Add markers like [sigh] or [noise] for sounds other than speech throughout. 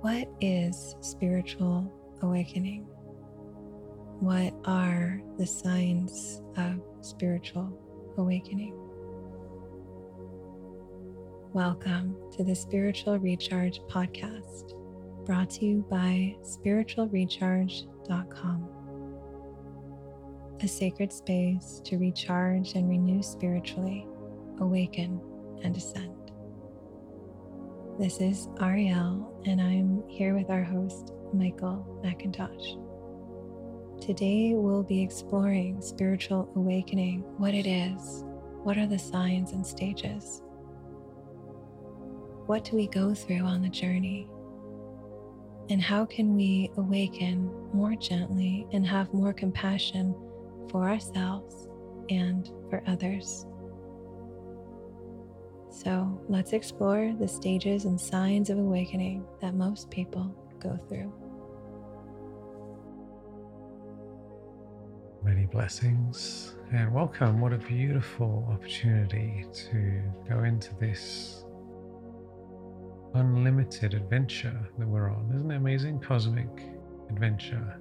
what is spiritual awakening? What are the signs of spiritual awakening? Welcome to the Spiritual Recharge Podcast, brought to you by spiritualrecharge.com. A sacred space to recharge and renew spiritually, awaken and ascend. This is Ariel, and I'm here with our host, Michael McIntosh. Today, we'll be exploring spiritual awakening, what it is, what are the signs and stages, what do we go through on the journey, and how can we awaken more gently and have more compassion for ourselves and for others. So let's explore the stages and signs of awakening that most people go through. Many blessings and welcome. What a beautiful opportunity to go into this unlimited adventure that we're on. Isn't it amazing? Cosmic adventure.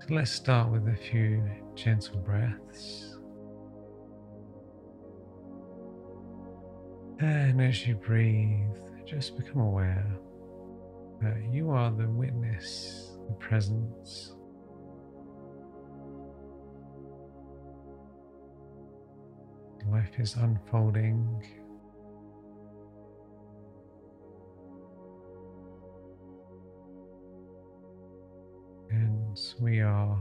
So let's start with a few gentle breaths. And as you breathe, just become aware that you are the witness, the presence. Life is unfolding. And we are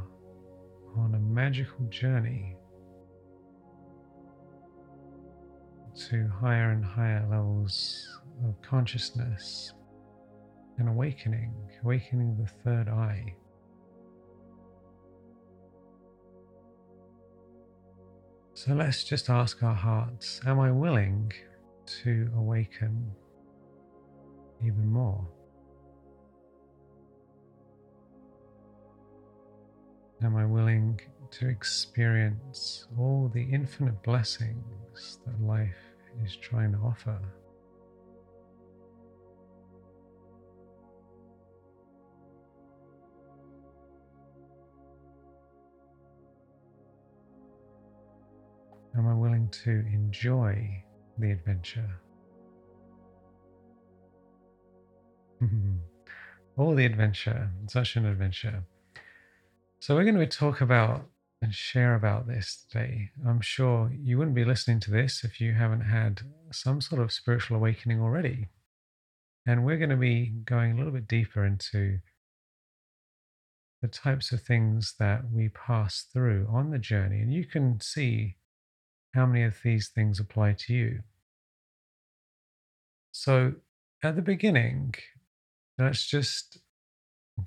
on a magical journey to higher and higher levels of consciousness and awakening, awakening the third eye. So let's just ask our hearts Am I willing to awaken even more? Am I willing to experience all the infinite blessings that life is trying to offer. Am I willing to enjoy the adventure? [laughs] All the adventure, such an adventure. So, we're going to talk about and share about this today. I'm sure you wouldn't be listening to this if you haven't had some sort of spiritual awakening already. And we're going to be going a little bit deeper into the types of things that we pass through on the journey. And you can see how many of these things apply to you. So, at the beginning, let's just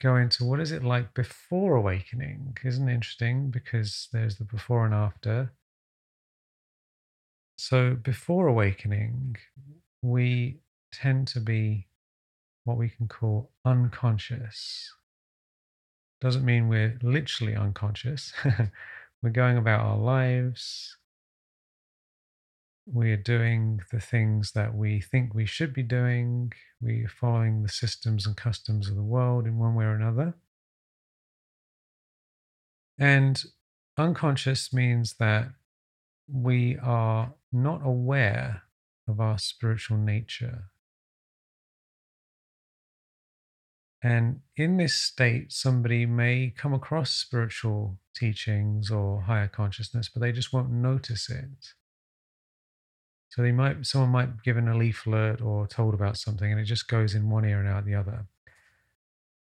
go into what is it like before awakening. Isn't interesting? Because there's the before and after. So, before awakening, we tend to be what we can call unconscious. Doesn't mean we're literally unconscious. [laughs] we're going about our lives, we are doing the things that we think we should be doing. We are following the systems and customs of the world in one way or another. And unconscious means that we are not aware of our spiritual nature. And in this state, somebody may come across spiritual teachings or higher consciousness, but they just won't notice it. So they might someone might be given a leaflet or told about something and it just goes in one ear and out the other.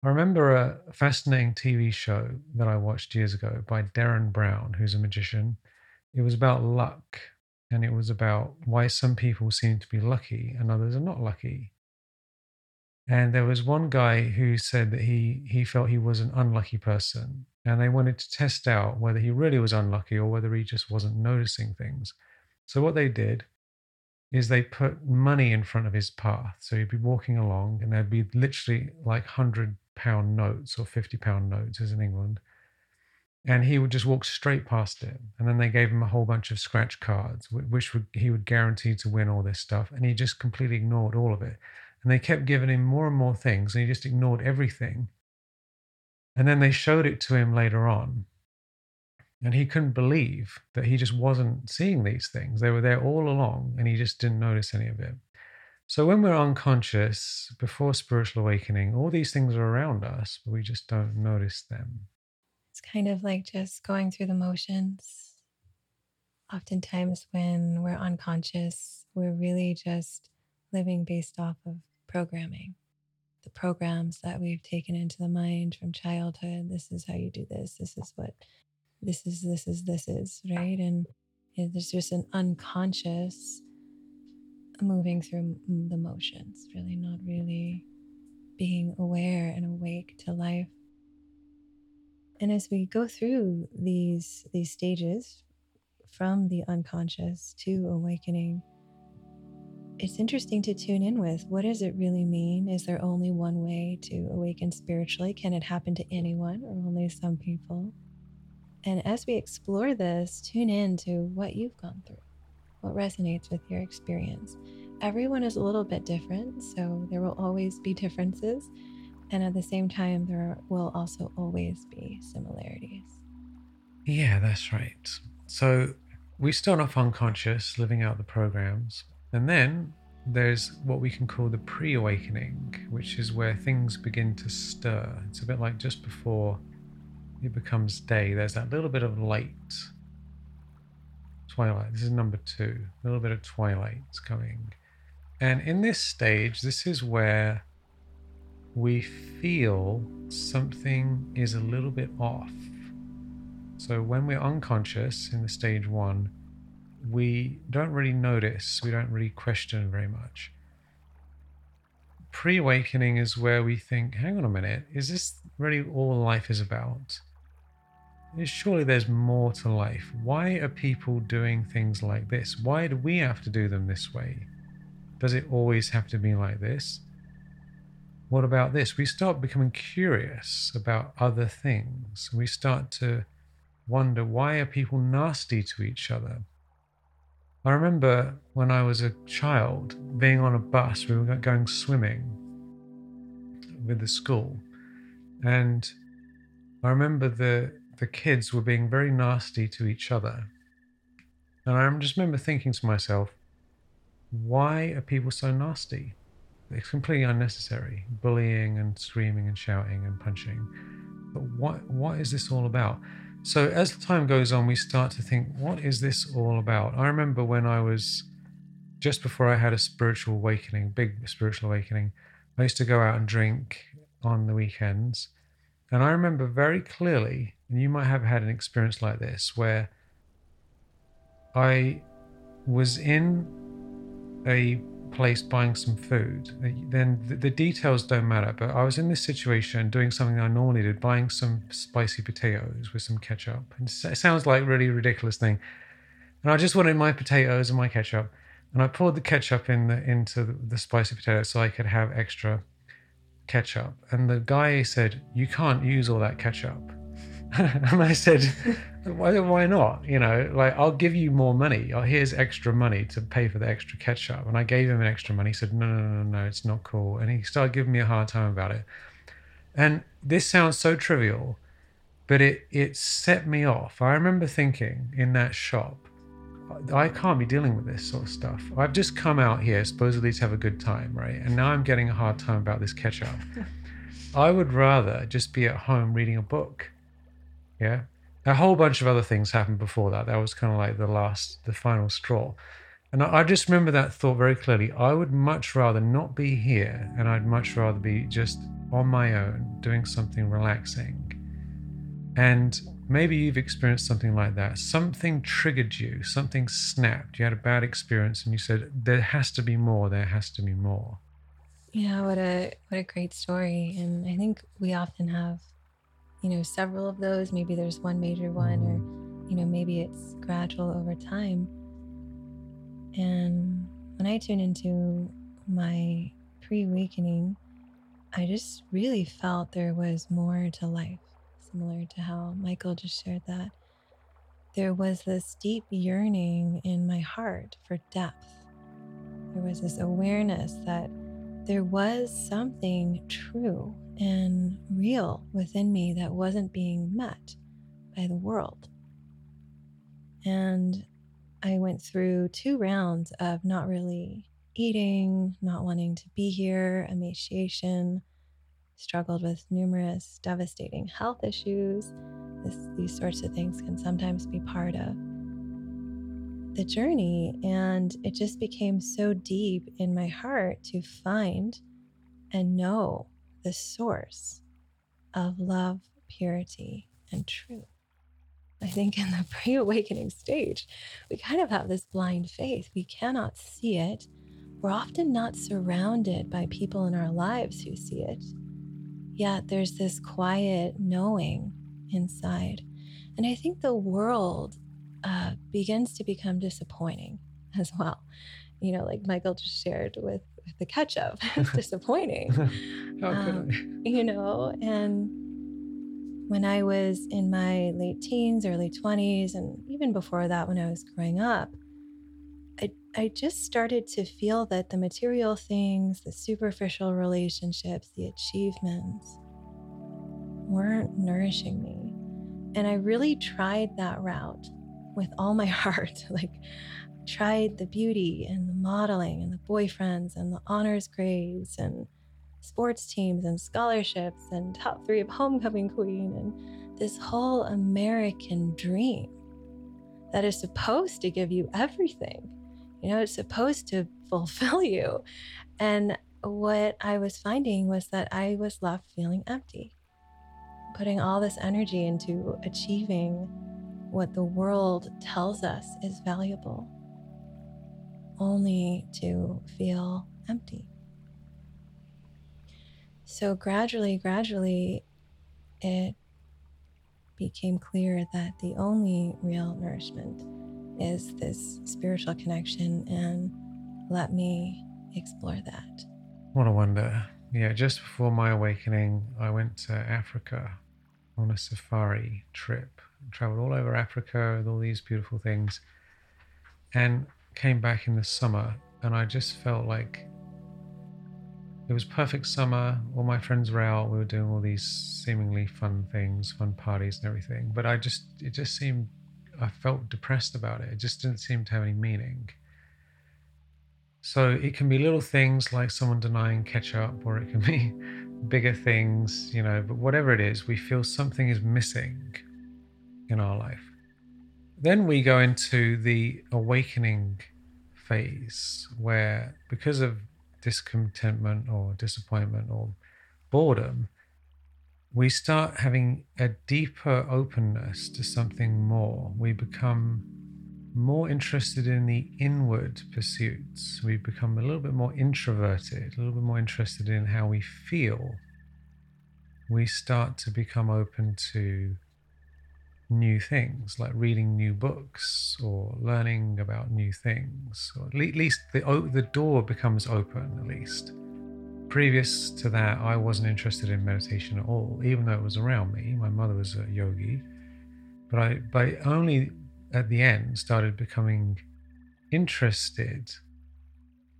I remember a fascinating TV show that I watched years ago by Derren Brown, who's a magician. It was about luck and it was about why some people seem to be lucky and others are not lucky. And there was one guy who said that he he felt he was an unlucky person and they wanted to test out whether he really was unlucky or whether he just wasn't noticing things. So what they did is they put money in front of his path. So he'd be walking along and there'd be literally like 100 pound notes or 50 pound notes, as in England. And he would just walk straight past it. And then they gave him a whole bunch of scratch cards, which would, he would guarantee to win all this stuff. And he just completely ignored all of it. And they kept giving him more and more things, and he just ignored everything. And then they showed it to him later on. And he couldn't believe that he just wasn't seeing these things. They were there all along, and he just didn't notice any of it. So when we're unconscious, before spiritual awakening, all these things are around us, but we just don't notice them. It's kind of like just going through the motions. Oftentimes, when we're unconscious, we're really just living based off of programming. The programs that we've taken into the mind from childhood. This is how you do this. This is what this is, this is, this is, right? And there's just an unconscious moving through the motions, really not really being aware and awake to life. And as we go through these these stages from the unconscious to awakening, it's interesting to tune in with what does it really mean? Is there only one way to awaken spiritually? Can it happen to anyone or only some people? And as we explore this, tune in to what you've gone through, what resonates with your experience. Everyone is a little bit different, so there will always be differences. And at the same time, there will also always be similarities. Yeah, that's right. So we start off unconscious, living out the programs. And then there's what we can call the pre awakening, which is where things begin to stir. It's a bit like just before it becomes day, there's that little bit of light. Twilight. This is number two. A little bit of twilight coming. And in this stage, this is where we feel something is a little bit off. So when we're unconscious in the stage one, we don't really notice, we don't really question very much. Pre awakening is where we think, hang on a minute, is this really all life is about? Surely there's more to life. Why are people doing things like this? Why do we have to do them this way? Does it always have to be like this? What about this? We start becoming curious about other things. We start to wonder why are people nasty to each other? I remember when I was a child being on a bus, we were going swimming with the school. And I remember the the kids were being very nasty to each other. And I just remember thinking to myself, why are people so nasty? It's completely unnecessary, bullying and screaming and shouting and punching. But what what is this all about? So as time goes on, we start to think, what is this all about? I remember when I was just before I had a spiritual awakening, big spiritual awakening, I used to go out and drink on the weekends. And I remember very clearly and you might have had an experience like this where I was in a place buying some food. Then the, details don't matter, but I was in this situation doing something I normally did, buying some spicy potatoes with some ketchup. And it sounds like really ridiculous thing. And I just wanted my potatoes and my ketchup. And I poured the ketchup in the, into the, the spicy potatoes so I could have extra ketchup. And the guy said, You can't use all that ketchup. [laughs] and I said, why, why not? You know, like, I'll give you more money. Oh, here's extra money to pay for the extra ketchup. And I gave him an extra money. He said, no, no, no, no, it's not cool. And he started giving me a hard time about it. And this sounds so trivial, but it, it set me off. I remember thinking in that shop, I can't be dealing with this sort of stuff. I've just come out here supposedly to have a good time, right? And now I'm getting a hard time about this ketchup. [laughs] I would rather just be at home reading a book yeah. A whole bunch of other things happened before that. That was kind of like the last, the final straw. And I, I just remember that thought very clearly. I would much rather not be here and I'd much rather be just on my own doing something relaxing. And maybe you've experienced something like that. Something triggered you, something snapped. You had a bad experience and you said, There has to be more, there has to be more. Yeah, what a what a great story. And I think we often have you know, several of those. Maybe there's one major one, or, you know, maybe it's gradual over time. And when I tune into my pre awakening, I just really felt there was more to life, similar to how Michael just shared that. There was this deep yearning in my heart for depth. There was this awareness that there was something true and real within me that wasn't being met by the world. And I went through two rounds of not really eating, not wanting to be here, emaciation, struggled with numerous devastating health issues. This, these sorts of things can sometimes be part of the journey. And it just became so deep in my heart to find and know the source of love, purity, and truth. I think in the [laughs] pre awakening stage, we kind of have this blind faith. We cannot see it. We're often not surrounded by people in our lives who see it. Yet there's this quiet knowing inside. And I think the world uh, begins to become disappointing [laughs] as well. You know, like Michael just shared with, with the ketchup, [laughs] it's [laughs] disappointing. um, you know, and when I was in my late teens, early 20s, and even before that, when I was growing up, I, I just started to feel that the material things, the superficial relationships, the achievements weren't nourishing me. And I really tried that route with all my [laughs] heart. like, tried the beauty and the modeling and the boyfriends and the honors grades and sports teams and scholarships and top three of homecoming queen and this whole American dream that is supposed to give you everything. You know, it's supposed to fulfill you. And what I was finding was that I was left feeling empty, putting all this energy into achieving what the world tells us is valuable, only to feel empty. So, gradually, gradually, it became clear that the only real nourishment is this spiritual connection, and let me explore that. What a wonder. Yeah, just before my awakening, I went to Africa on a safari trip traveled all over Africa with all these beautiful things, and came back in the summer. And I just felt like it was perfect summer. All my friends were out. We were doing all these seemingly fun things, fun parties and everything. But I just, it just seemed, I felt depressed about it. It just didn't seem to have any meaning. So it can be little things like someone denying ketchup, or it can be [laughs] bigger things, you know, but whatever it is, we feel something is missing in our life. Then we go into the awakening phase where, because of discontentment or disappointment or boredom, we start having a deeper openness to something more. We become more interested in the inward pursuits. We become a little bit more introverted, a little bit more interested in how we feel. We start to become open to new things, like reading new books or learning about new things. Or at least the, the door becomes open, at least. Previous to that, I wasn't interested in meditation at all, even though it was around me. My mother was a yogi. But I, but only at the end started becoming interested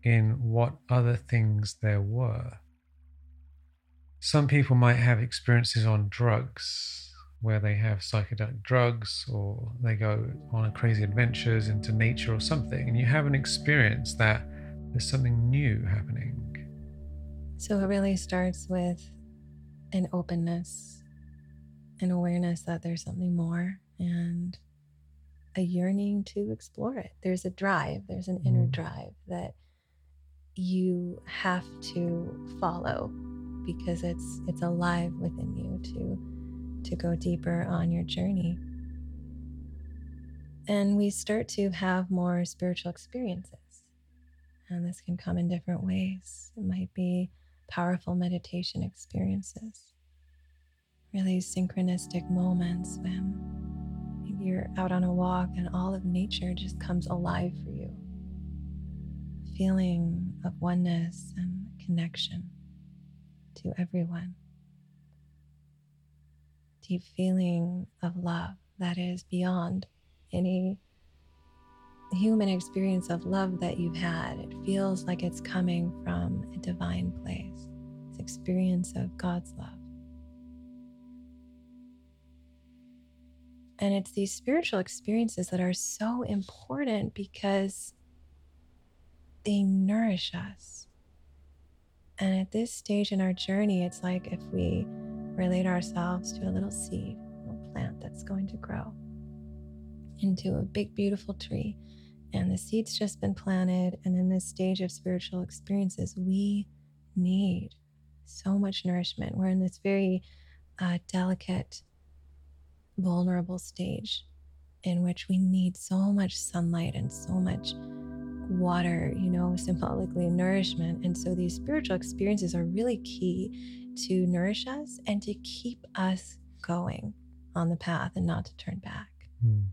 in what other things there were. Some people might have experiences on drugs where they have psychedelic drugs or they go on crazy adventures into nature or something, and you have an experience that there's something new happening. So it really starts with an openness, an awareness that there's something more, and a yearning to explore it. There's a drive, there's an inner mm. drive that you have to follow because it's it's alive within you to to go deeper on your journey. And we start to have more spiritual experiences. And this can come in different ways. It might be powerful meditation experiences, really synchronistic moments when maybe you're out on a walk and all of nature just comes alive for you. Feeling of oneness and connection to everyone deep feeling of love that is beyond any human experience of love that you've had, it feels like it's coming from a divine place. It's experience of God's love. And it's these spiritual experiences that are so important because they nourish us. And at this stage in our journey, it's like if we relate ourselves to a little seed, a little plant that's going to grow into a big, beautiful tree. And the seed's just been planted. And in this stage of spiritual experiences, we need so much nourishment. We're in this very uh, delicate, vulnerable stage in which we need so much sunlight and so much water, you know, symbolically nourishment. And so these spiritual experiences are really key to nourish us and to keep us going on the path and not to turn back. Mm.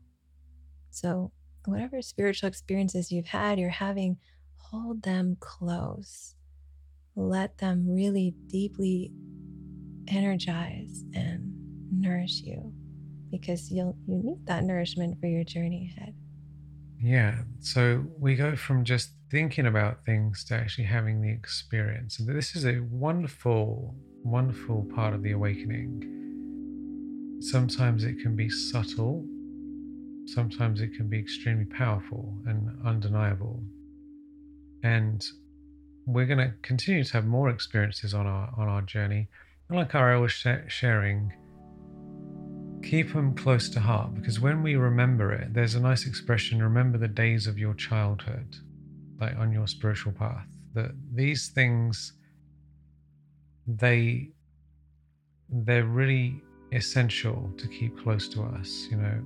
So, whatever spiritual experiences you've had, you're having, hold them close. Let them really deeply energize and nourish you because you'll you need that nourishment for your journey ahead. Yeah. So we go from just thinking about things to actually having the experience. And this is a wonderful, wonderful part of the awakening. Sometimes it can be subtle, sometimes it can be extremely powerful and undeniable. And we're going to continue to have more experiences on our on our journey. And like I was sh- sharing, keep them close to heart because when we remember it, there's a nice expression remember the days of your childhood, like on your spiritual path. That these things, they, they're really essential to keep close to us. You know,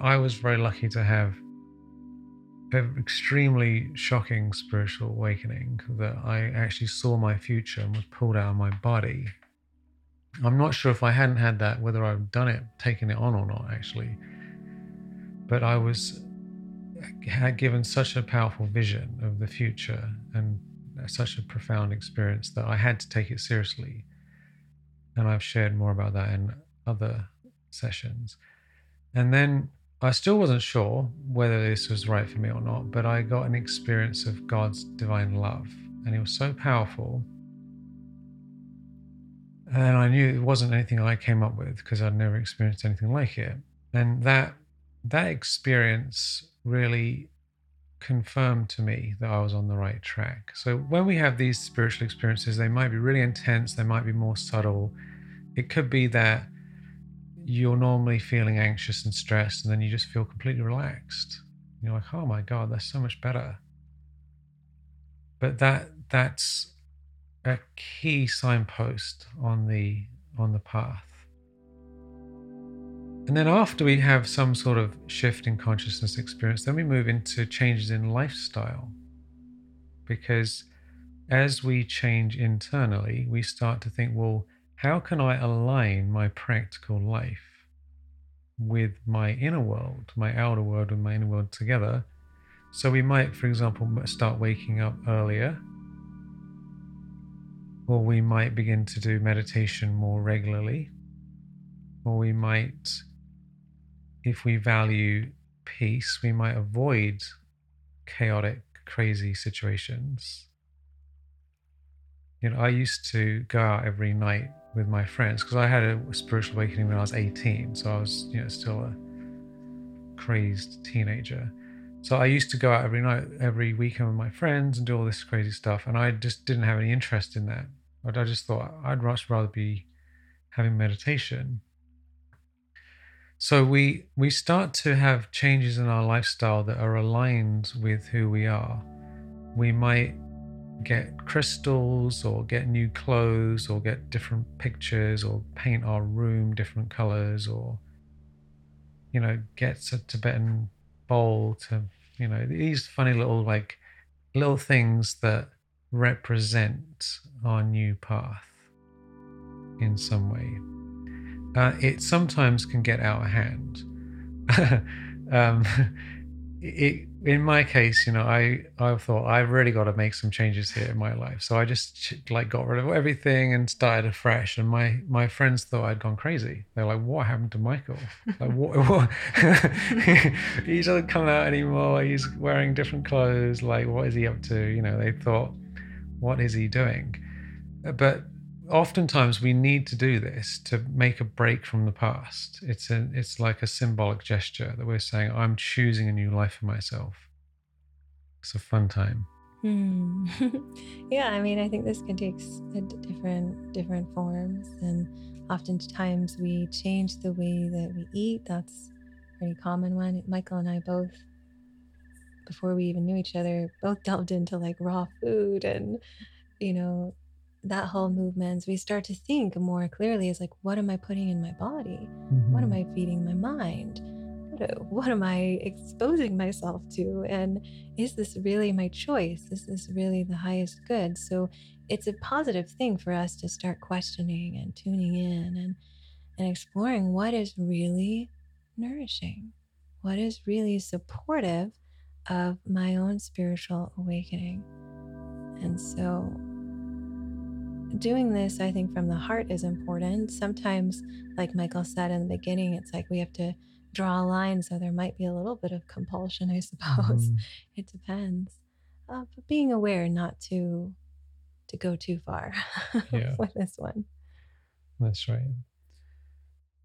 I was very lucky to have an extremely shocking spiritual awakening that I actually saw my future and was pulled out of my body I'm not sure if I hadn't had that, whether I've done it, taken it on or not, actually. But I was had given such a powerful vision of the future and such a profound experience that I had to take it seriously. And I've shared more about that in other sessions. And then I still wasn't sure whether this was right for me or not, but I got an experience of God's divine love. And it was so powerful and I knew it wasn't anything I came up with because I'd never experienced anything like it. And that that experience really confirmed to me that I was on the right track. So when we have these spiritual experiences, they might be really intense, they might be more subtle. It could be that you're normally feeling anxious and stressed, and then you just feel completely relaxed. You're like, oh my God, that's so much better. But that that's a key signpost on the on the path. And then after we have some sort of shift in consciousness experience, then we move into changes in lifestyle. Because as we change internally, we start to think, well, how can I align my practical life with my inner world, my outer world, and my inner world together? So we might, for example, start waking up earlier or we might begin to do meditation more regularly, or we might, if we value peace, we might avoid chaotic, crazy situations. You know, I used to go out every night with my friends because I had a spiritual awakening when I was 18, so I was, you know, still a crazed teenager. So I used to go out every night, every weekend with my friends and do all this crazy stuff. And I just didn't have any interest in that. But I just thought I'd much rather be having meditation. So we we start to have changes in our lifestyle that are aligned with who we are. We might get crystals or get new clothes or get different pictures or paint our room different colors or you know get a tibetan bowl to you know these funny little like little things that represent our new path in some way. Uh, it sometimes can get out of hand. [laughs] um, [laughs] it in my case, you know, I I thought I've really got to make some changes here in my life. So I just like got rid of everything and started afresh. And my my friends thought I'd gone crazy. They're like, "What happened to Michael? [laughs] Like, what? what? [laughs] he doesn't come out anymore. He's wearing different clothes. Like, what is he up to? You know, they thought, what is he doing? Uh, but oftentimes we need to do this to make a break from the past. It's a, it's like a symbolic gesture that we're saying, I'm choosing a new life for myself. It's a fun time. Hmm. [laughs] yeah, I mean, I think this can take different different forms, and oftentimes we change the way that we eat. That's a pretty common one. Michael and I both, before we even knew each other, both delved into like raw food and you know that whole movement, we start to think more clearly is like, what am I putting in my body? Mm-hmm. What am mm-hmm. I feeding my mind? What, what am I exposing myself to? And is this really my choice? Is this really the highest good? So it's a positive thing for us to start questioning and tuning in and, and exploring what is really nourishing, what is really supportive of my own spiritual awakening. And so doing this, I think, from the heart is important. Sometimes, like Michael said in the beginning, it's like we have to draw a line. So there might be a little bit of compulsion, I suppose. Mm. [laughs] It depends. Uh, but being aware not to to go too far [laughs] yeah. with this one. That's right.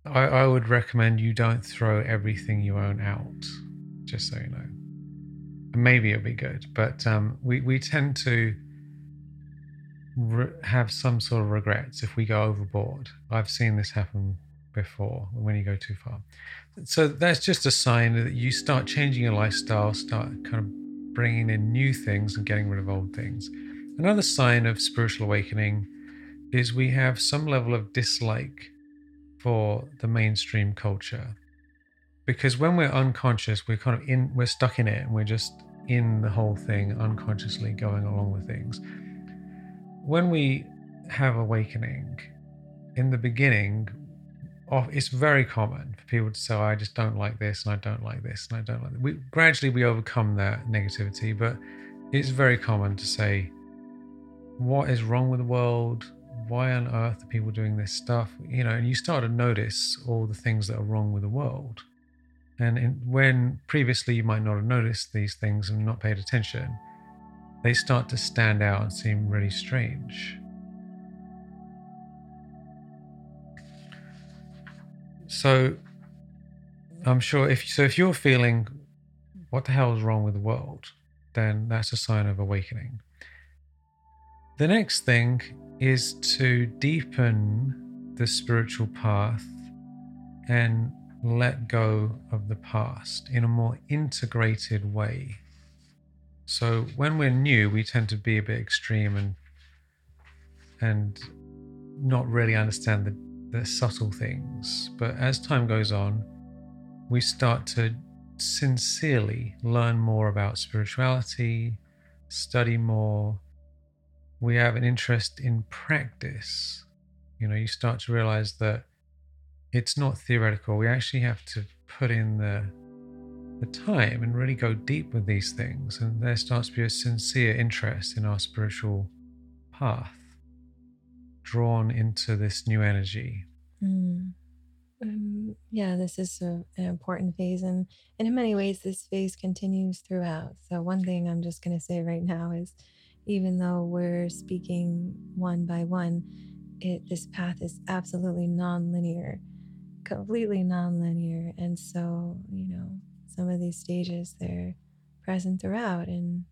I, I would recommend you don't throw everything you own out, just so you know. Maybe it'll be good, but um, we, we tend to re- have some sort of regrets if we go overboard. I've seen this happen before when you go too far. So that's just a sign that you start changing your lifestyle, start kind of bringing in new things and getting rid of old things. Another sign of spiritual awakening is we have some level of dislike for the mainstream culture. Because when we're unconscious, we're kind of in, we're stuck in it and we're just in the whole thing, unconsciously going along with things when we have awakening, in the beginning, it's very common for people to say, "I just don't like this, and I don't like this, and I don't like." That. We gradually we overcome that negativity, but it's very common to say, "What is wrong with the world? Why on earth are people doing this stuff?" You know, and you start to notice all the things that are wrong with the world. And in, when previously you might not have noticed these things and not paid attention, they start to stand out and seem really strange. So I'm sure if so if you're feeling what the hell is wrong with the world, then that's a sign of awakening. The next thing is to deepen the spiritual path and let go of the past in a more integrated way. So when we're new, we tend to be a bit extreme and and not really understand the, the subtle things. But as time goes on, we start to sincerely learn more about spirituality, study more. We have an interest in practice. You know, you start to realize that it's not theoretical. We actually have to put in the the time and really go deep with these things. And there starts to be a sincere interest in our spiritual path, drawn into this new energy. Mm. Um, yeah, this is a, an important phase. And, and in many ways, this phase continues throughout. So, one thing I'm just going to say right now is even though we're speaking one by one, it, this path is absolutely non-linear completely non-linear and so you know some of these stages they're present throughout in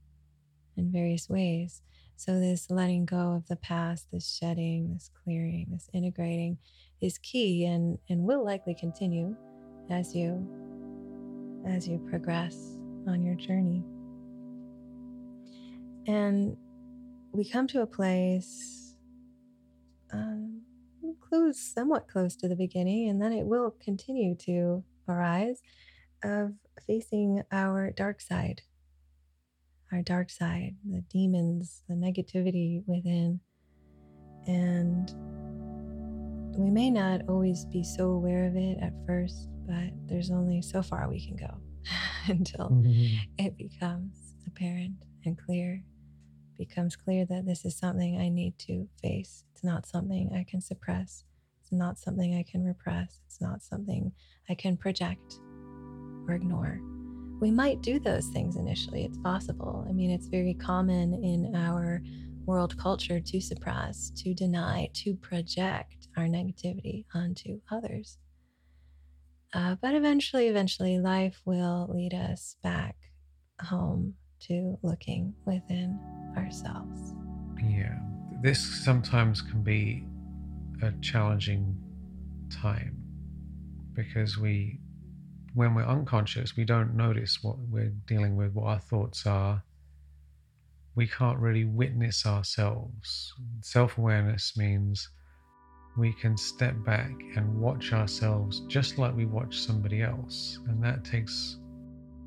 in various ways. So this letting go of the past this shedding this clearing this integrating is key and and will likely continue as you as you progress on your journey. And we come to a place um, close somewhat close to the beginning and then it will continue to arise of facing our dark side, our dark side, the demons, the negativity within. And we may not always be so aware of it at first, but there's only so far we can go. [laughs] until Mhm. it becomes apparent and clear. Becomes clear that this is something I need to face. It's not something I can suppress. It's not something I can repress. It's not something I can project or ignore. We might do those things initially. It's possible. I mean, it's very common in our world culture to suppress, to deny, to project our negativity onto others. Uh, but eventually, eventually, life will lead us back home to looking within ourselves. Yeah. This sometimes can be a challenging time because we, when we're unconscious, we don't notice what we're dealing with, what our thoughts are. We can't really witness ourselves. Self awareness means we can step back and watch ourselves just like we watch somebody else. And that takes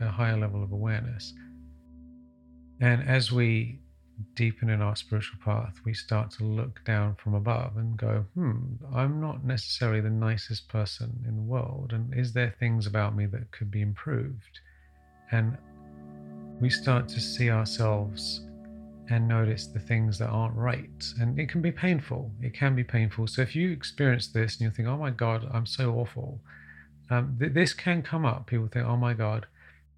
a higher level of awareness. And as we deepen in our spiritual path, we start to look down from above and go, hmm, I'm not necessarily the nicest person in the world. And is there things about me that could be improved? And we start to see ourselves and notice the things that aren't right. And it can be painful. It can be painful. So if you experience this and you think, oh my God, I'm so awful, um, th- this can come up. People think, oh my God,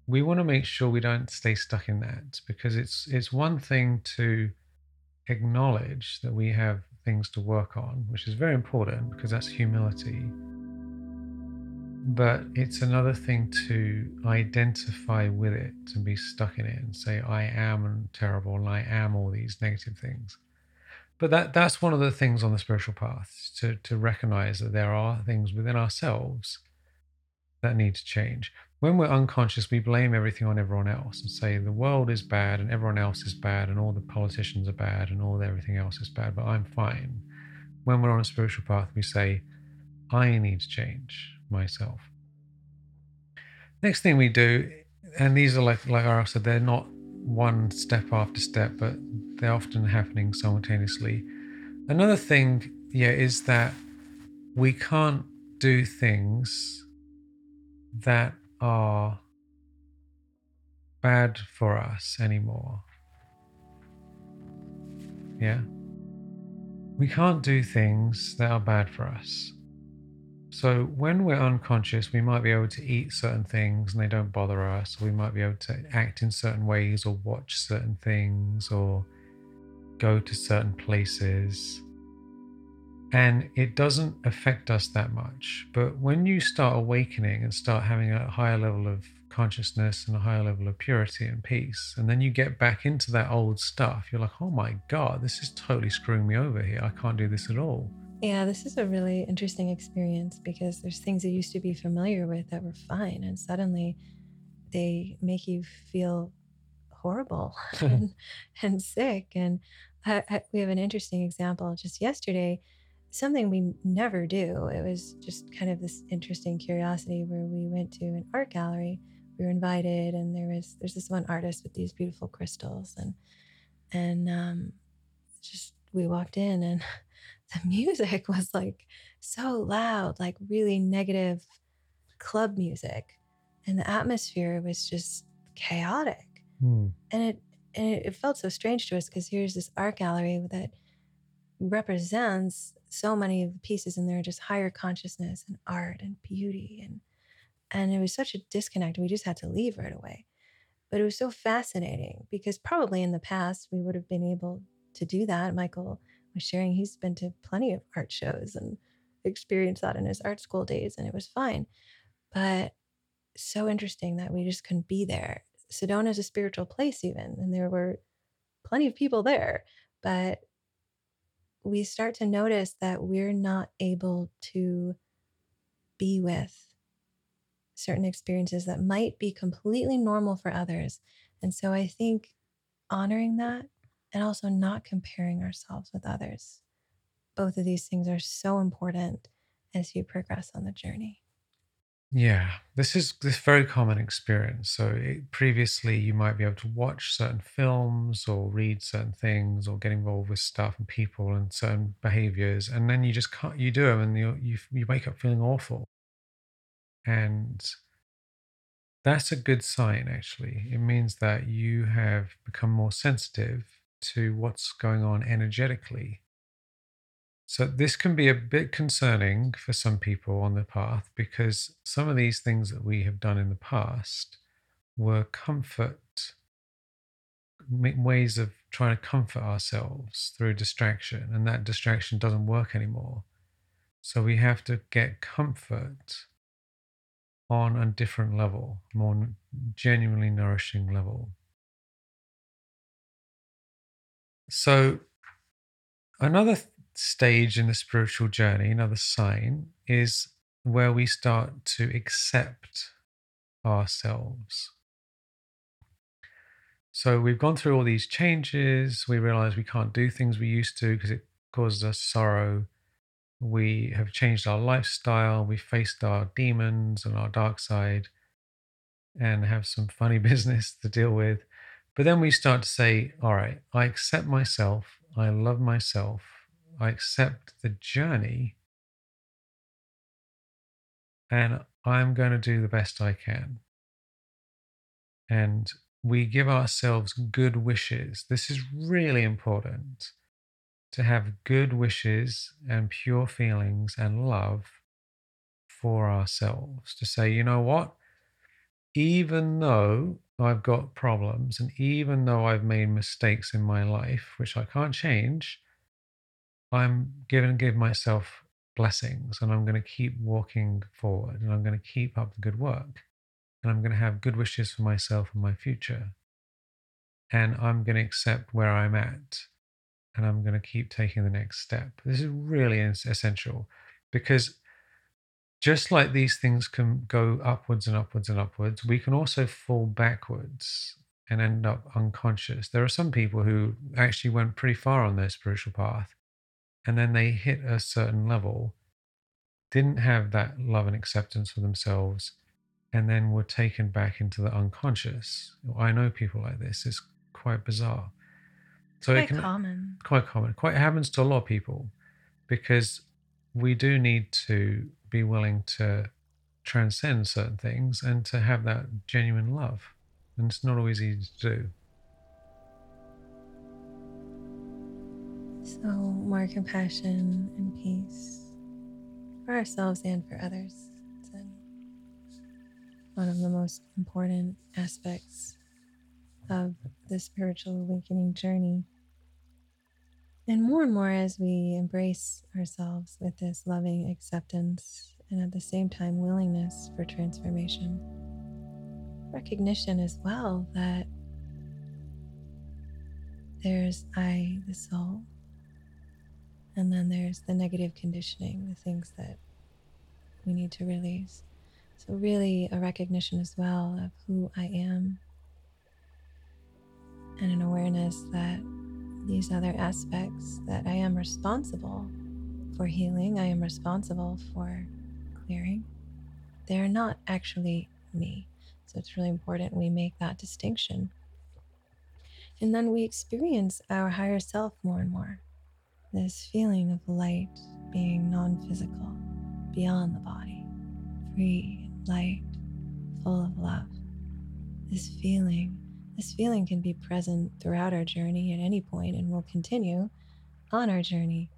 we want to make sure we don't stay stuck in that because it's it's one thing to acknowledge that we have things to work on, which is very important because that's humility. But it's another thing to identify with it and be stuck in it and say, I am terrible and I am all these negative things. But that that's one of the things on the spiritual path to, to recognize that there are things within ourselves that need to change. When we're unconscious, we blame everything on everyone else and say the world is bad and everyone else is bad and all the politicians are bad and all everything else is bad, but I'm fine. When we're on a spiritual path, we say, I need to change myself. Next thing we do, and these are like like I said, they're not one step after step, but they're often happening simultaneously. Another thing, yeah, is that we can't do things that are bad for us anymore. Yeah? We can't do things that are bad for us. So when we're unconscious, we might be able to eat certain things and they don't bother us. Or we might be able to act in certain ways or watch certain things or go to certain places. And it doesn't affect us that much. But when you start awakening and start having a higher level of consciousness and a higher level of purity and peace, and then you get back into that old stuff, you're like, oh my God, this is totally screwing me over here. I can't do this at all. Yeah, this is a really interesting experience because there's things you used to be familiar with that were fine, and suddenly they make you feel horrible [laughs] [laughs] and, and sick. And I, I, we have an interesting example just yesterday, something we never do. It was just kind of this interesting curiosity where we went to an art gallery. We were invited, and there was there's this one artist with these beautiful crystals, and and um, just we walked in and [laughs] the music was like so loud, like really negative club music. And the atmosphere was just chaotic. Hmm. And it and it, it felt so strange to us because here's this art gallery that represents so many of the pieces in there just higher consciousness and art and beauty and and it was such a disconnect we just had to leave right away. But it was so fascinating because probably in the past we would have been able to do that. Michael was sharing he's been to plenty of art shows and experienced that in his art school days and it was fine. But so interesting that we just couldn't be there. Sedona is a spiritual place even and there were plenty of people there but we start to notice that we're not able to be with certain experiences that might be completely normal for others and so i think honoring that and also not comparing ourselves with others. Both of these things are so important as you progress on the journey. Yeah, this is this very common experience. So it, previously, you might be able to watch certain films or read certain things or get involved with stuff and people and certain behaviors, and then you just can't. You do them, and you you you wake up feeling awful. And that's a good sign, actually. It means that you have become more sensitive to what's going on energetically. So, this can be a bit concerning for some people on the path because some of these things that we have done in the past were comfort ways of trying to comfort ourselves through distraction, and that distraction doesn't work anymore. So we have to get comfort on a different level, more genuinely nourishing level. So, another stage in the spiritual journey, another sign, is where we start to accept ourselves. So we've gone through all these changes. We realize we can't do things we used to because it causes us sorrow. We have changed our lifestyle. We faced our demons and our dark side and have some funny [laughs] business to deal with. But then we start to say, all right, I accept myself. I love myself. I accept the journey. And I'm going to do the best I can. And we give ourselves good wishes. This is really important to have good wishes and pure feelings and love for ourselves. To say, you know what? Even though I've got problems and even though I've made mistakes in my life, which I can't change, I'm to give myself blessings and I'm going to keep walking forward and I'm going to keep up the good work and I'm going to have good wishes for myself and my future. And I'm going to accept where I'm at and I'm going to keep taking the next step. This is really essential because just like these things can go upwards and upwards and upwards, we can also fall backwards and end up unconscious. There are some people who actually went pretty far on their spiritual path and then they hit a certain level, didn't have that love and acceptance for themselves, and then were taken back into the unconscious. I know people like this. It's quite bizarre. So quite it can, common. Quite common. Quite happens to a lot of people because we do need to be willing to transcend certain things and to have that genuine love. And it's not always easy to do. So, more compassion and peace for ourselves and for others one of the most important aspects of the spiritual awakening journey. And more and more as we embrace ourselves with this loving acceptance and at the same time willingness for transformation, recognition as well that there's I, the soul, and then there's the negative conditioning, the things that we need to release. So, really, a recognition as well of who I am and an awareness that these other aspects that I am responsible for healing, I am responsible for clearing, they're not actually me. So, it's really important we make that distinction. And then we experience our higher self more and more. This feeling of light being non physical, beyond the body, free light, full of love. This feeling, this feeling can be present throughout our journey at any point and will continue on our journey.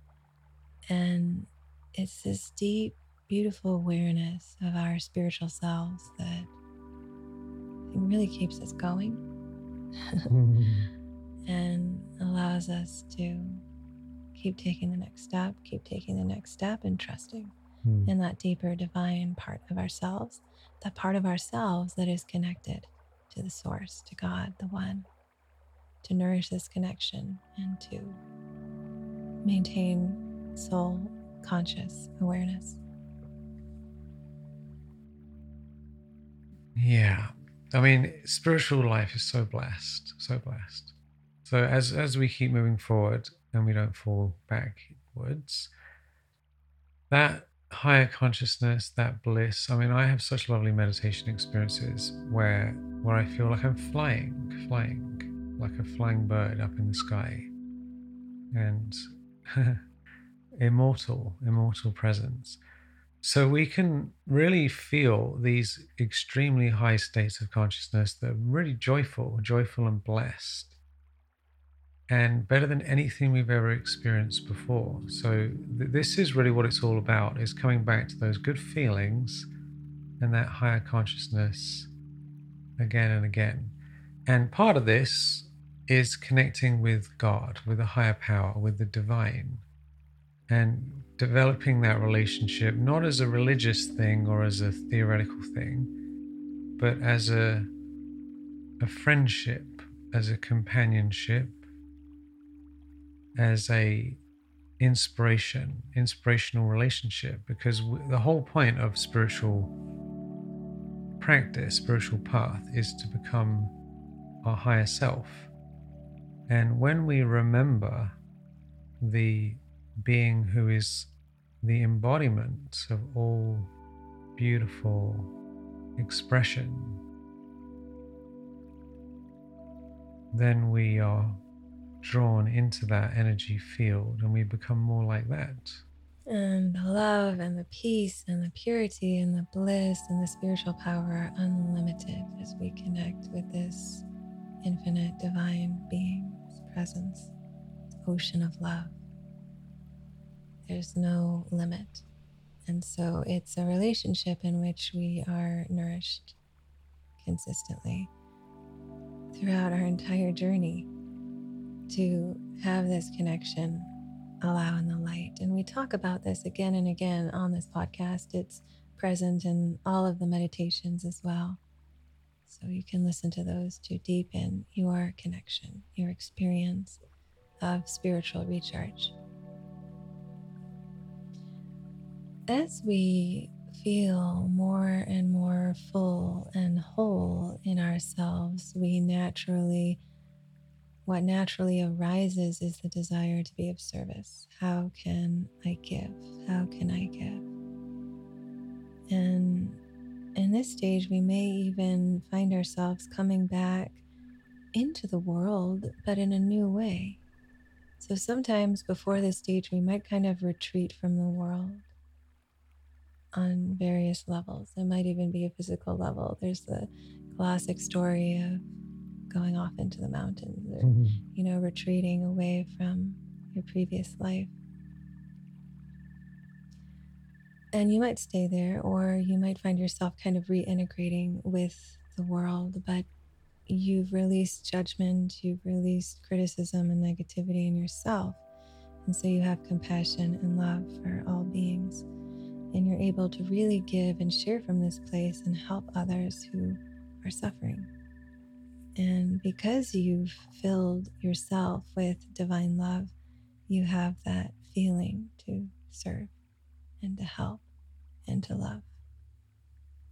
And it's this deep, beautiful awareness of our spiritual selves that really keeps us going [laughs] [laughs] and allows us to keep taking the next step, keep taking the next step, and trusting mm. in that deeper divine part of ourselves, that part of ourselves that is connected to the source, to God, the one, to nourish this connection and to maintain soul conscious awareness. Yeah. I mean, spiritual life is so blessed, so blessed. So as as we keep moving forward and we don't fall backwards, that higher consciousness, that bliss. I mean, I have such lovely meditation experiences where where I feel like I'm flying, flying, like a flying bird up in the sky. And [laughs] immortal, immortal presence. So we can really feel these extremely high states of consciousness that are really joyful, joyful and blessed, and better than anything we've ever experienced before. So th- this is really what it's all about: is coming back to those good feelings and that higher consciousness again and again. And part of this is connecting with God, with a higher power, with the divine, and developing that relationship not as a religious thing or as a theoretical thing, but as a, a friendship, as a companionship, as a inspiration, inspirational relationship. Because the whole point of spiritual practice, spiritual path, is to become our higher self. And when we remember the being who is the embodiment of all beautiful expression, then we are drawn into that energy field and we become more like that. And the love and the peace and the purity and the bliss and the spiritual power are unlimited as we connect with this infinite divine being's presence, ocean of love. There's no limit. And so it's a relationship in which we are nourished consistently throughout our entire journey to have this connection, allow in the light. And we talk about this again and again on this podcast. It's present in all of the meditations as well. So you can listen to those to deepen your connection, your experience of spiritual recharge. as we feel more and more full and whole in ourselves, we naturally, what naturally arises is the desire to be of service. How can I give? How can I give? And in this stage, we may even find ourselves coming back into the world, but in a new way. So sometimes before this stage, we might kind of retreat from the world on various levels. It might even be a physical level. There's the classic story of going off into the mountains or, mm-hmm. you know, retreating away from your previous life. And you might stay there, or you might find yourself kind of reintegrating with the world, but you've released judgment, you've released criticism and negativity in yourself. And so you have compassion and love for all beings and you're able to really give and share from this place and help others who are suffering. And because you've filled yourself with divine love, you have that feeling to serve and to help and to love.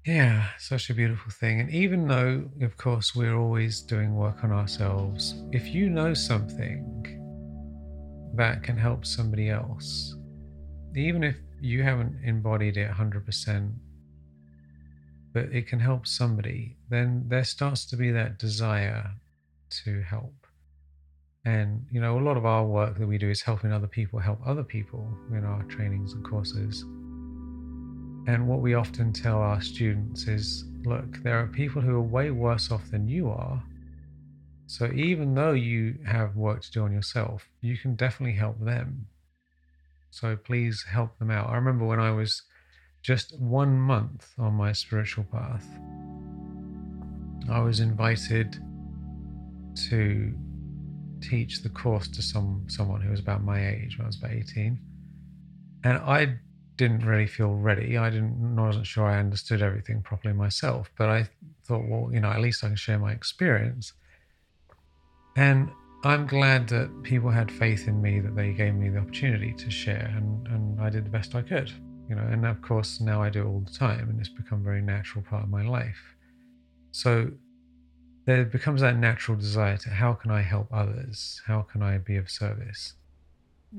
Yeah, such a beautiful thing. And even though, of course, we're always doing work on ourselves, if you know something that can help somebody else, even if you haven't embodied it 100%, but it can help somebody, then there starts to be that desire to help. And, you know, a lot of our work that we do is helping other people help other people in our trainings and courses. And what we often tell our students is look, there are people who are way worse off than you are. So even though you have work to do on yourself, you can definitely help them. So please help them out. I remember when I was just one month on my spiritual path, I was invited to teach the course to some someone who was about my age when I was about 18. And I didn't really feel ready. I didn't I wasn't sure I understood everything properly myself, but I thought, well, you know, at least I can share my experience. And I'm glad that people had faith in me, that they gave me the opportunity to share, and, and I did the best I could. You know, and of course now I do it all the time, and it's become a very natural part of my life. So there becomes that natural desire to how can I help others? How can I be of service?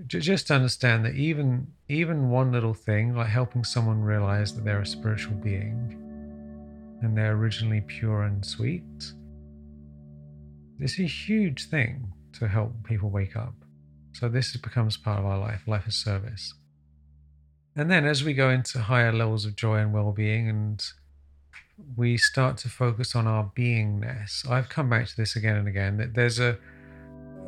Just understand that even even one little thing, like helping someone realize that they're a spiritual being and they're originally pure and sweet, it's a huge thing to help people wake up. So this becomes part of our life, life as service. And then as we go into higher levels of joy and well being and we start to focus on our beingness, I've come back to this again and again that there's a,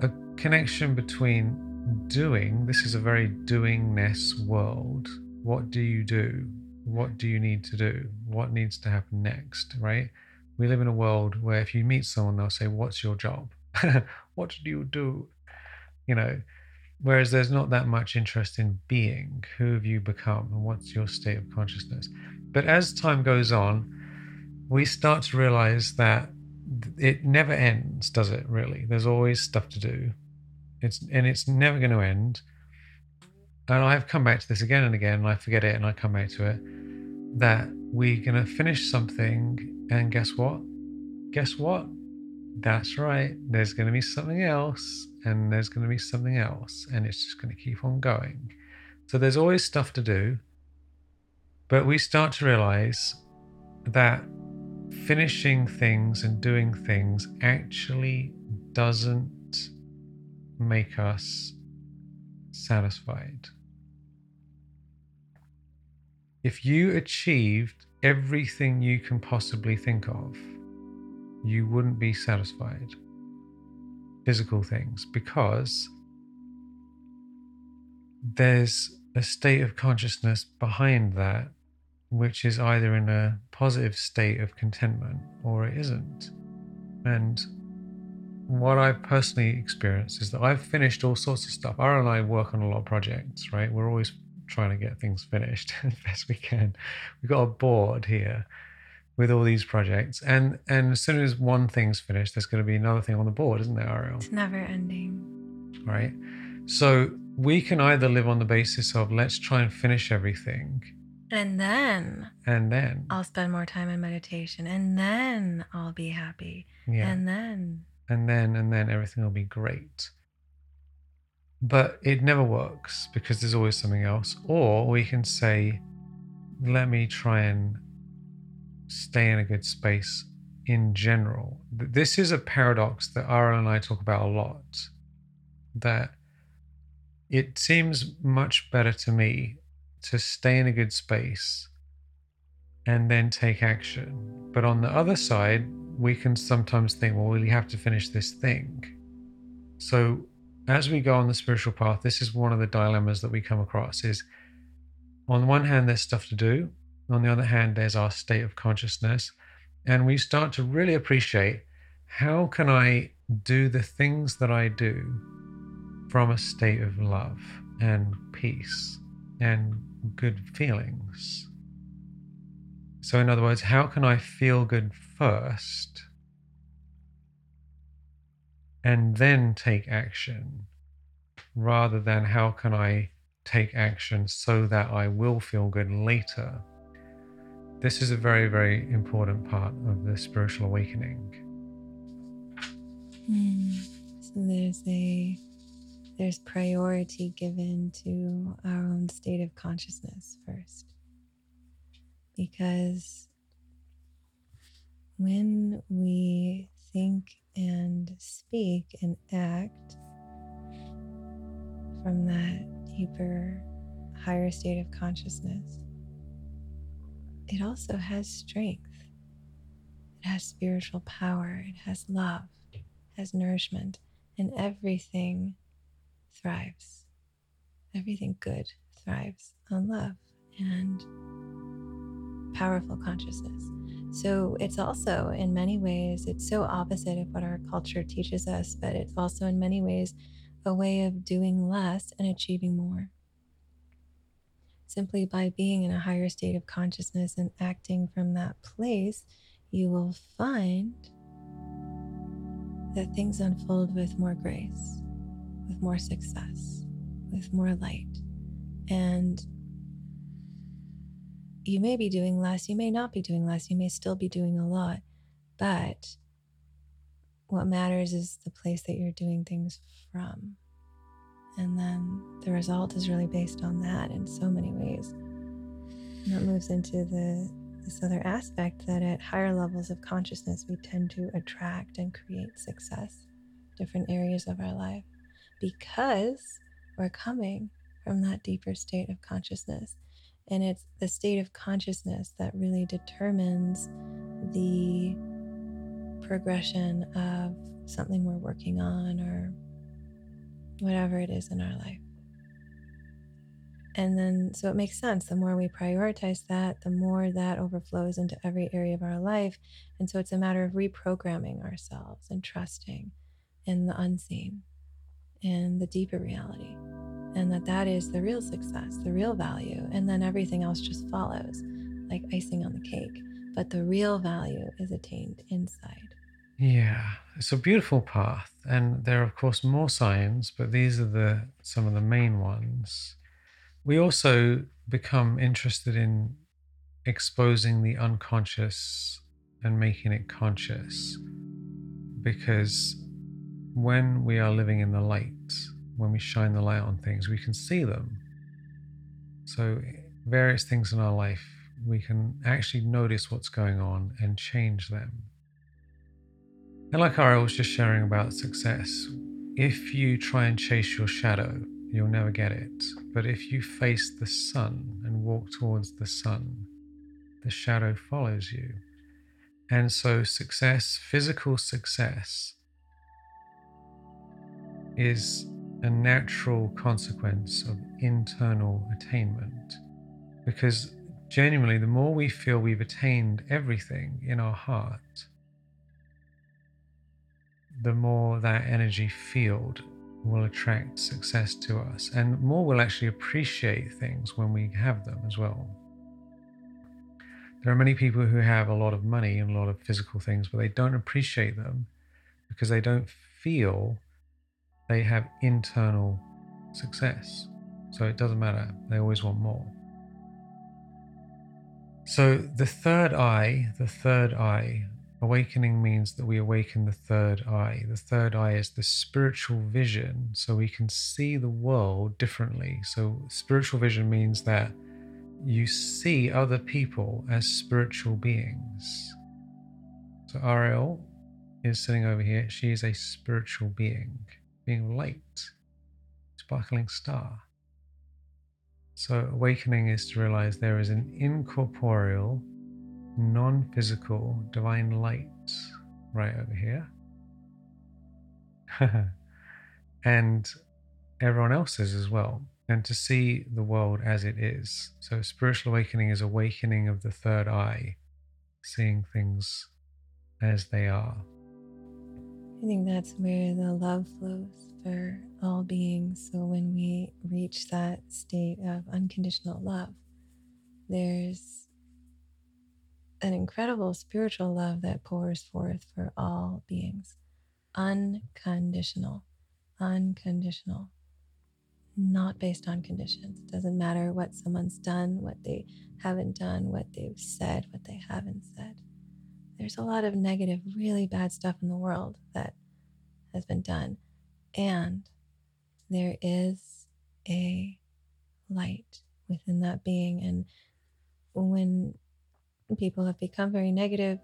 a connection between doing, this is a very doingness world. What do you do? What do you need to do? What needs to happen next, right? We live in a world where if you meet someone, they'll say, What's your job? [laughs] what do you do? You know, whereas there's not that much interest in being. Who have you become and what's your state of consciousness? But as time goes on, we start to realize that it never ends, does it really? There's always stuff to do. It's and it's never going to end. And I've come back to this again and again, and I forget it and I come back to it. That we're going to finish something, and guess what? Guess what? That's right. There's going to be something else, and there's going to be something else, and it's just going to keep on going. So there's always stuff to do. But we start to realize that finishing things and doing things actually doesn't make us satisfied. If you achieved everything you can possibly think of, you wouldn't be satisfied. Physical things, because there's a state of consciousness behind that, which is either in a positive state of contentment or it isn't. And what I've personally experienced is that I've finished all sorts of stuff. Ara and I work on a lot of projects, right? We're always trying to get things finished [laughs] as best we can. We've got a board here with all these projects, and and as soon as one thing's finished, there's going to be another thing on the board, isn't there, Ariel? It's never ending. Right. So we can either live on the basis of let's try and finish everything. And then and then I'll spend more time in meditation and then I'll be happy. Yeah. And then and then and then everything will be great. But it never works because there's always something else. Or we can say, let me try and stay in a good space in general. This is a paradox that Ara and I talk about a lot. That it seems much better to me to stay in a good space and then take action. But on the other side, we can sometimes think, well, we have to finish this thing. So as we go on the spiritual path, this is one of the dilemmas that we come across is on the one hand, there's stuff to do. On the other hand, there's our state of consciousness. And we start to really appreciate how can I do the things that I do from a state of love and peace and good feelings. So, in other words, how can I feel good first and then take action rather than how can I take action so that I will feel good later? This is a very, very important part of the spiritual awakening. Mm. So there's a there's priority given to our own state of consciousness first. Because when we think and speak and act from that deeper, higher state of consciousness, it also has strength. It has spiritual power. It has love, it has nourishment, and everything thrives. Everything good thrives on love and powerful consciousness. So it's also, in many ways, it's so opposite of what our culture teaches us, but it's also, in many ways, a way of doing less and achieving more. Simply by being in a higher state of consciousness and acting from that place, you will find that things unfold with more grace, with more success, with more light. And you may be doing less, you may not be doing less, you may still be doing a lot, but what matters is the place that you're doing things from. And then the result is really based on that in so many ways. And that moves into the this other aspect that at higher levels of consciousness we tend to attract and create success different areas of our life because we're coming from that deeper state of consciousness And it's the state of consciousness that really determines the progression of something we're working on or whatever it is in our life. And then, so it makes sense. The more we prioritize that, the more that overflows into every area of our life. And so it's a matter of reprogramming ourselves and trusting in the unseen and the deeper reality. And that that is the real success, the real value. And then everything else just follows like icing on the cake. But the real value is attained inside. Yeah, it's a beautiful path, and there are of course more signs, but these are the some of the main ones. We also become interested in exposing the unconscious and making it conscious because when we are living in the light, when we shine the light on things, we can see them. So, various things in our life, we can actually notice what's going on and change them. And like Ariel was just sharing about success, if you try and chase your shadow, you'll never get it. But if you face the sun and walk towards the sun, the shadow follows you. And so, success, physical success, is a natural consequence of internal attainment. Because genuinely, the more we feel we've attained everything in our heart, the more that energy field will attract success to us, and more we'll actually appreciate things when we have them as well. There are many people who have a lot of money and a lot of physical things, but they don't appreciate them because they don't feel they have internal success. So it doesn't matter, they always want more. So the third eye, the third eye Awakening means that we awaken the third eye. The third eye is the spiritual vision, so we can see the world differently. So, spiritual vision means that you see other people as spiritual beings. So, Ariel is sitting over here. She is a spiritual being, being light, sparkling star. So, awakening is to realize there is an incorporeal non physical divine light right over here. [laughs] and everyone else's as well. And to see the world as it is. So, spiritual awakening is awakening of the third eye, seeing things as they are. I think that's where the love flows for all beings. So, when we reach that state of unconditional love, there's an incredible spiritual love that pours forth for all beings. Unconditional, unconditional, not based on conditions. It doesn't matter what someone's done, what they haven't done, what they've said, what they haven't said. There's a lot of negative, really bad stuff in the world that has been done. And there is a light within that being. And when people have become very negative,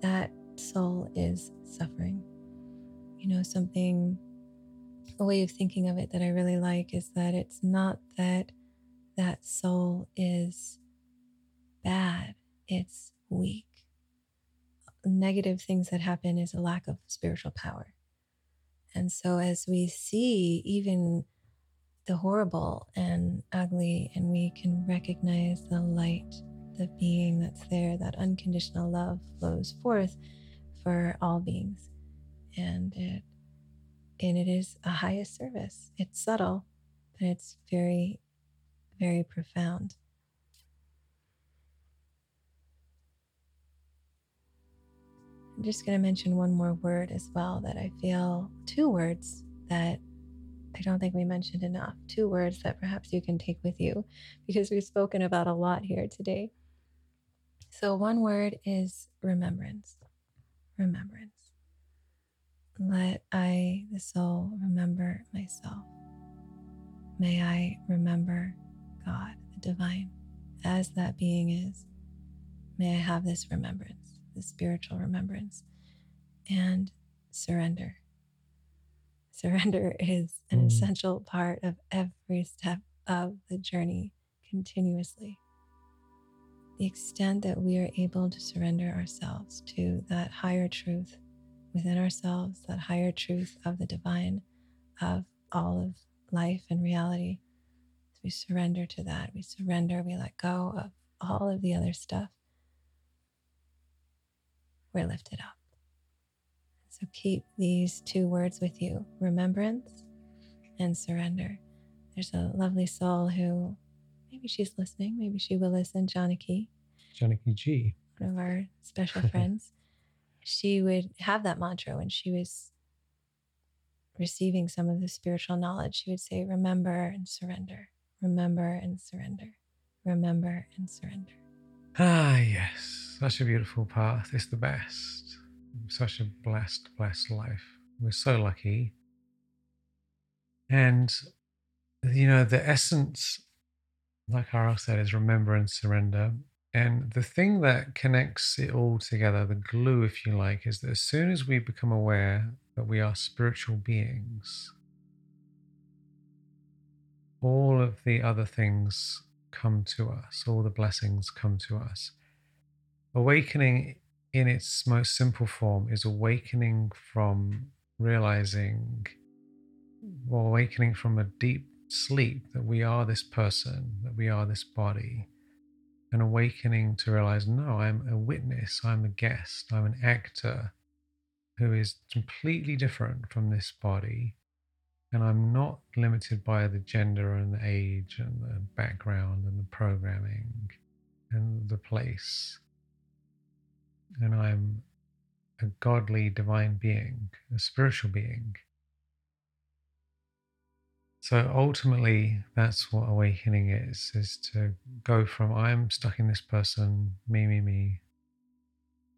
that soul is suffering. You know, something, a way of thinking of it that I really like is that it's not that that soul is bad, it's weak. Negative things that happen is a lack of spiritual power. And so, as we see even the horrible and ugly, and we can recognize the light the being that's there, that unconditional love flows forth for all beings. And it and it is a highest service. It's subtle, but it's very, very profound. I'm just going to mention one more word as well that I feel two words that I don't think we mentioned enough. Two words that perhaps you can take with you because we've spoken about a lot here today. So, one word is remembrance. Remembrance. Let I, the soul, remember myself. May I remember God, the divine, as that being is. May I have this remembrance, this spiritual remembrance, and surrender. Surrender [laughs] is an mm. essential part of every step of the journey continuously. The extent that we are able to surrender ourselves to that higher truth within ourselves, that higher truth of the divine, of all of life and reality. As we surrender to that, we surrender, we let go of all of the other stuff. We're lifted up. So keep these two words with you remembrance and surrender. There's a lovely soul who maybe she's listening, maybe she will listen, Janaki. Janaki ji. One of our special [laughs] friends. She would have that mantra when she was receiving some of the spiritual knowledge. She would say, Remember and surrender, remember and surrender, remember and surrender. Ah, yes, such a beautiful path. It's the best. Such a blessed, blessed life. We're so lucky. And, you know, the essence, like Ara said, is remember and surrender. And the thing that connects it all together, the glue, if you like, is that as soon as we become aware that we are spiritual beings, all of the other things come to us, all the blessings come to us. Awakening in its most simple form is awakening from realizing, or awakening from a deep sleep that we are this person, that we are this body an awakening to realize no, I'm a witness, I'm a guest, I'm an actor who is completely different from this body. And I'm not limited by the gender and the age and the background and the programming and the place. And I'm a godly divine being, a spiritual being so ultimately, that's what awakening is: is to go from I'm stuck in this person, me, me, me.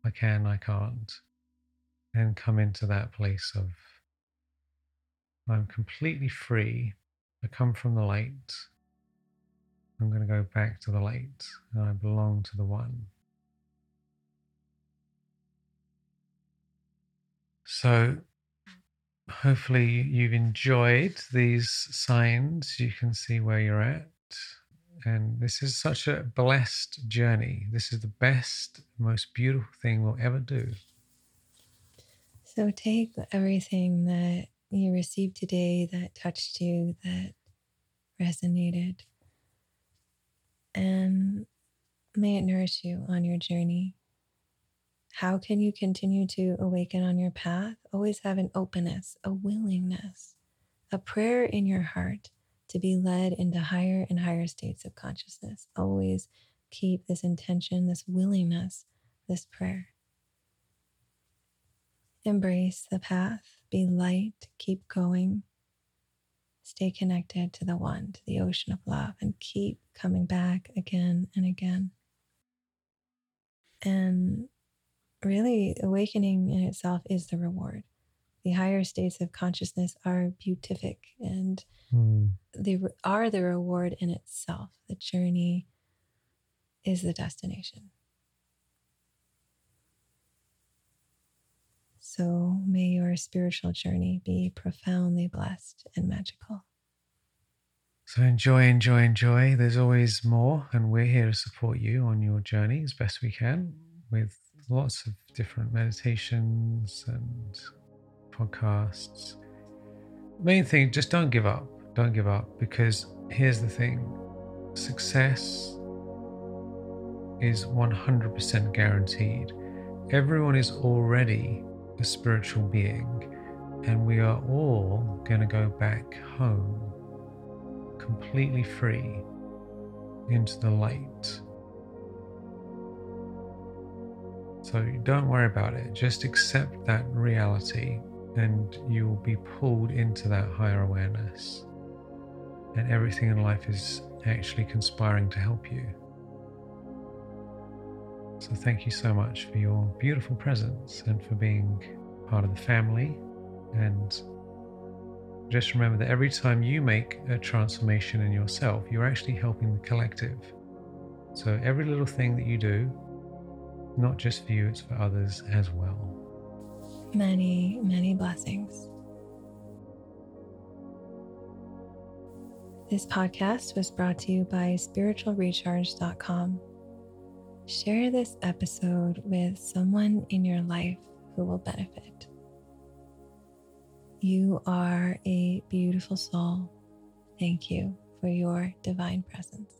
I can, I can't, and come into that place of I'm completely free. I come from the light. I'm going to go back to the light, and I belong to the one. So hopefully you've enjoyed these signs. You can see where you're at. And this is such a blessed journey. This is the best, most beautiful thing we'll ever do. So take everything that you received today that touched you, that resonated, and may it nourish you on your journey. How can you continue to awaken on your path? Always have an openness, a willingness, a prayer in your heart to be led into higher and higher states of consciousness. Always keep this intention, this willingness, this prayer. Embrace the path, be light, keep going. Stay connected to the one, to the ocean of love, and keep coming back again and again. And really awakening in itself is the reward. The higher states of consciousness are beatific and mm. they are the reward in itself. The journey is the destination. So may your spiritual journey be profoundly blessed and magical. So enjoy, enjoy, enjoy. There's always more, and we're here to support you on your journey as best we can with lots of different meditations and podcasts. Main thing, just don't give up. Don't give up because here's the thing success is 100% guaranteed. Everyone is already a spiritual being, and we are all going to go back home completely free into the light So don't worry about it. Just accept that reality and you will be pulled into that higher awareness. And everything in life is actually conspiring to help you. So thank you so much for your beautiful presence and for being part of the family. And just remember that every time you make a transformation in yourself, you're actually helping the collective. So every little thing that you do not just for you, it's for others as well. Many, many blessings. This podcast was brought to you by spiritualrecharge.com. Share this episode with someone in your life who will benefit. You are a beautiful soul. Thank you for your divine presence.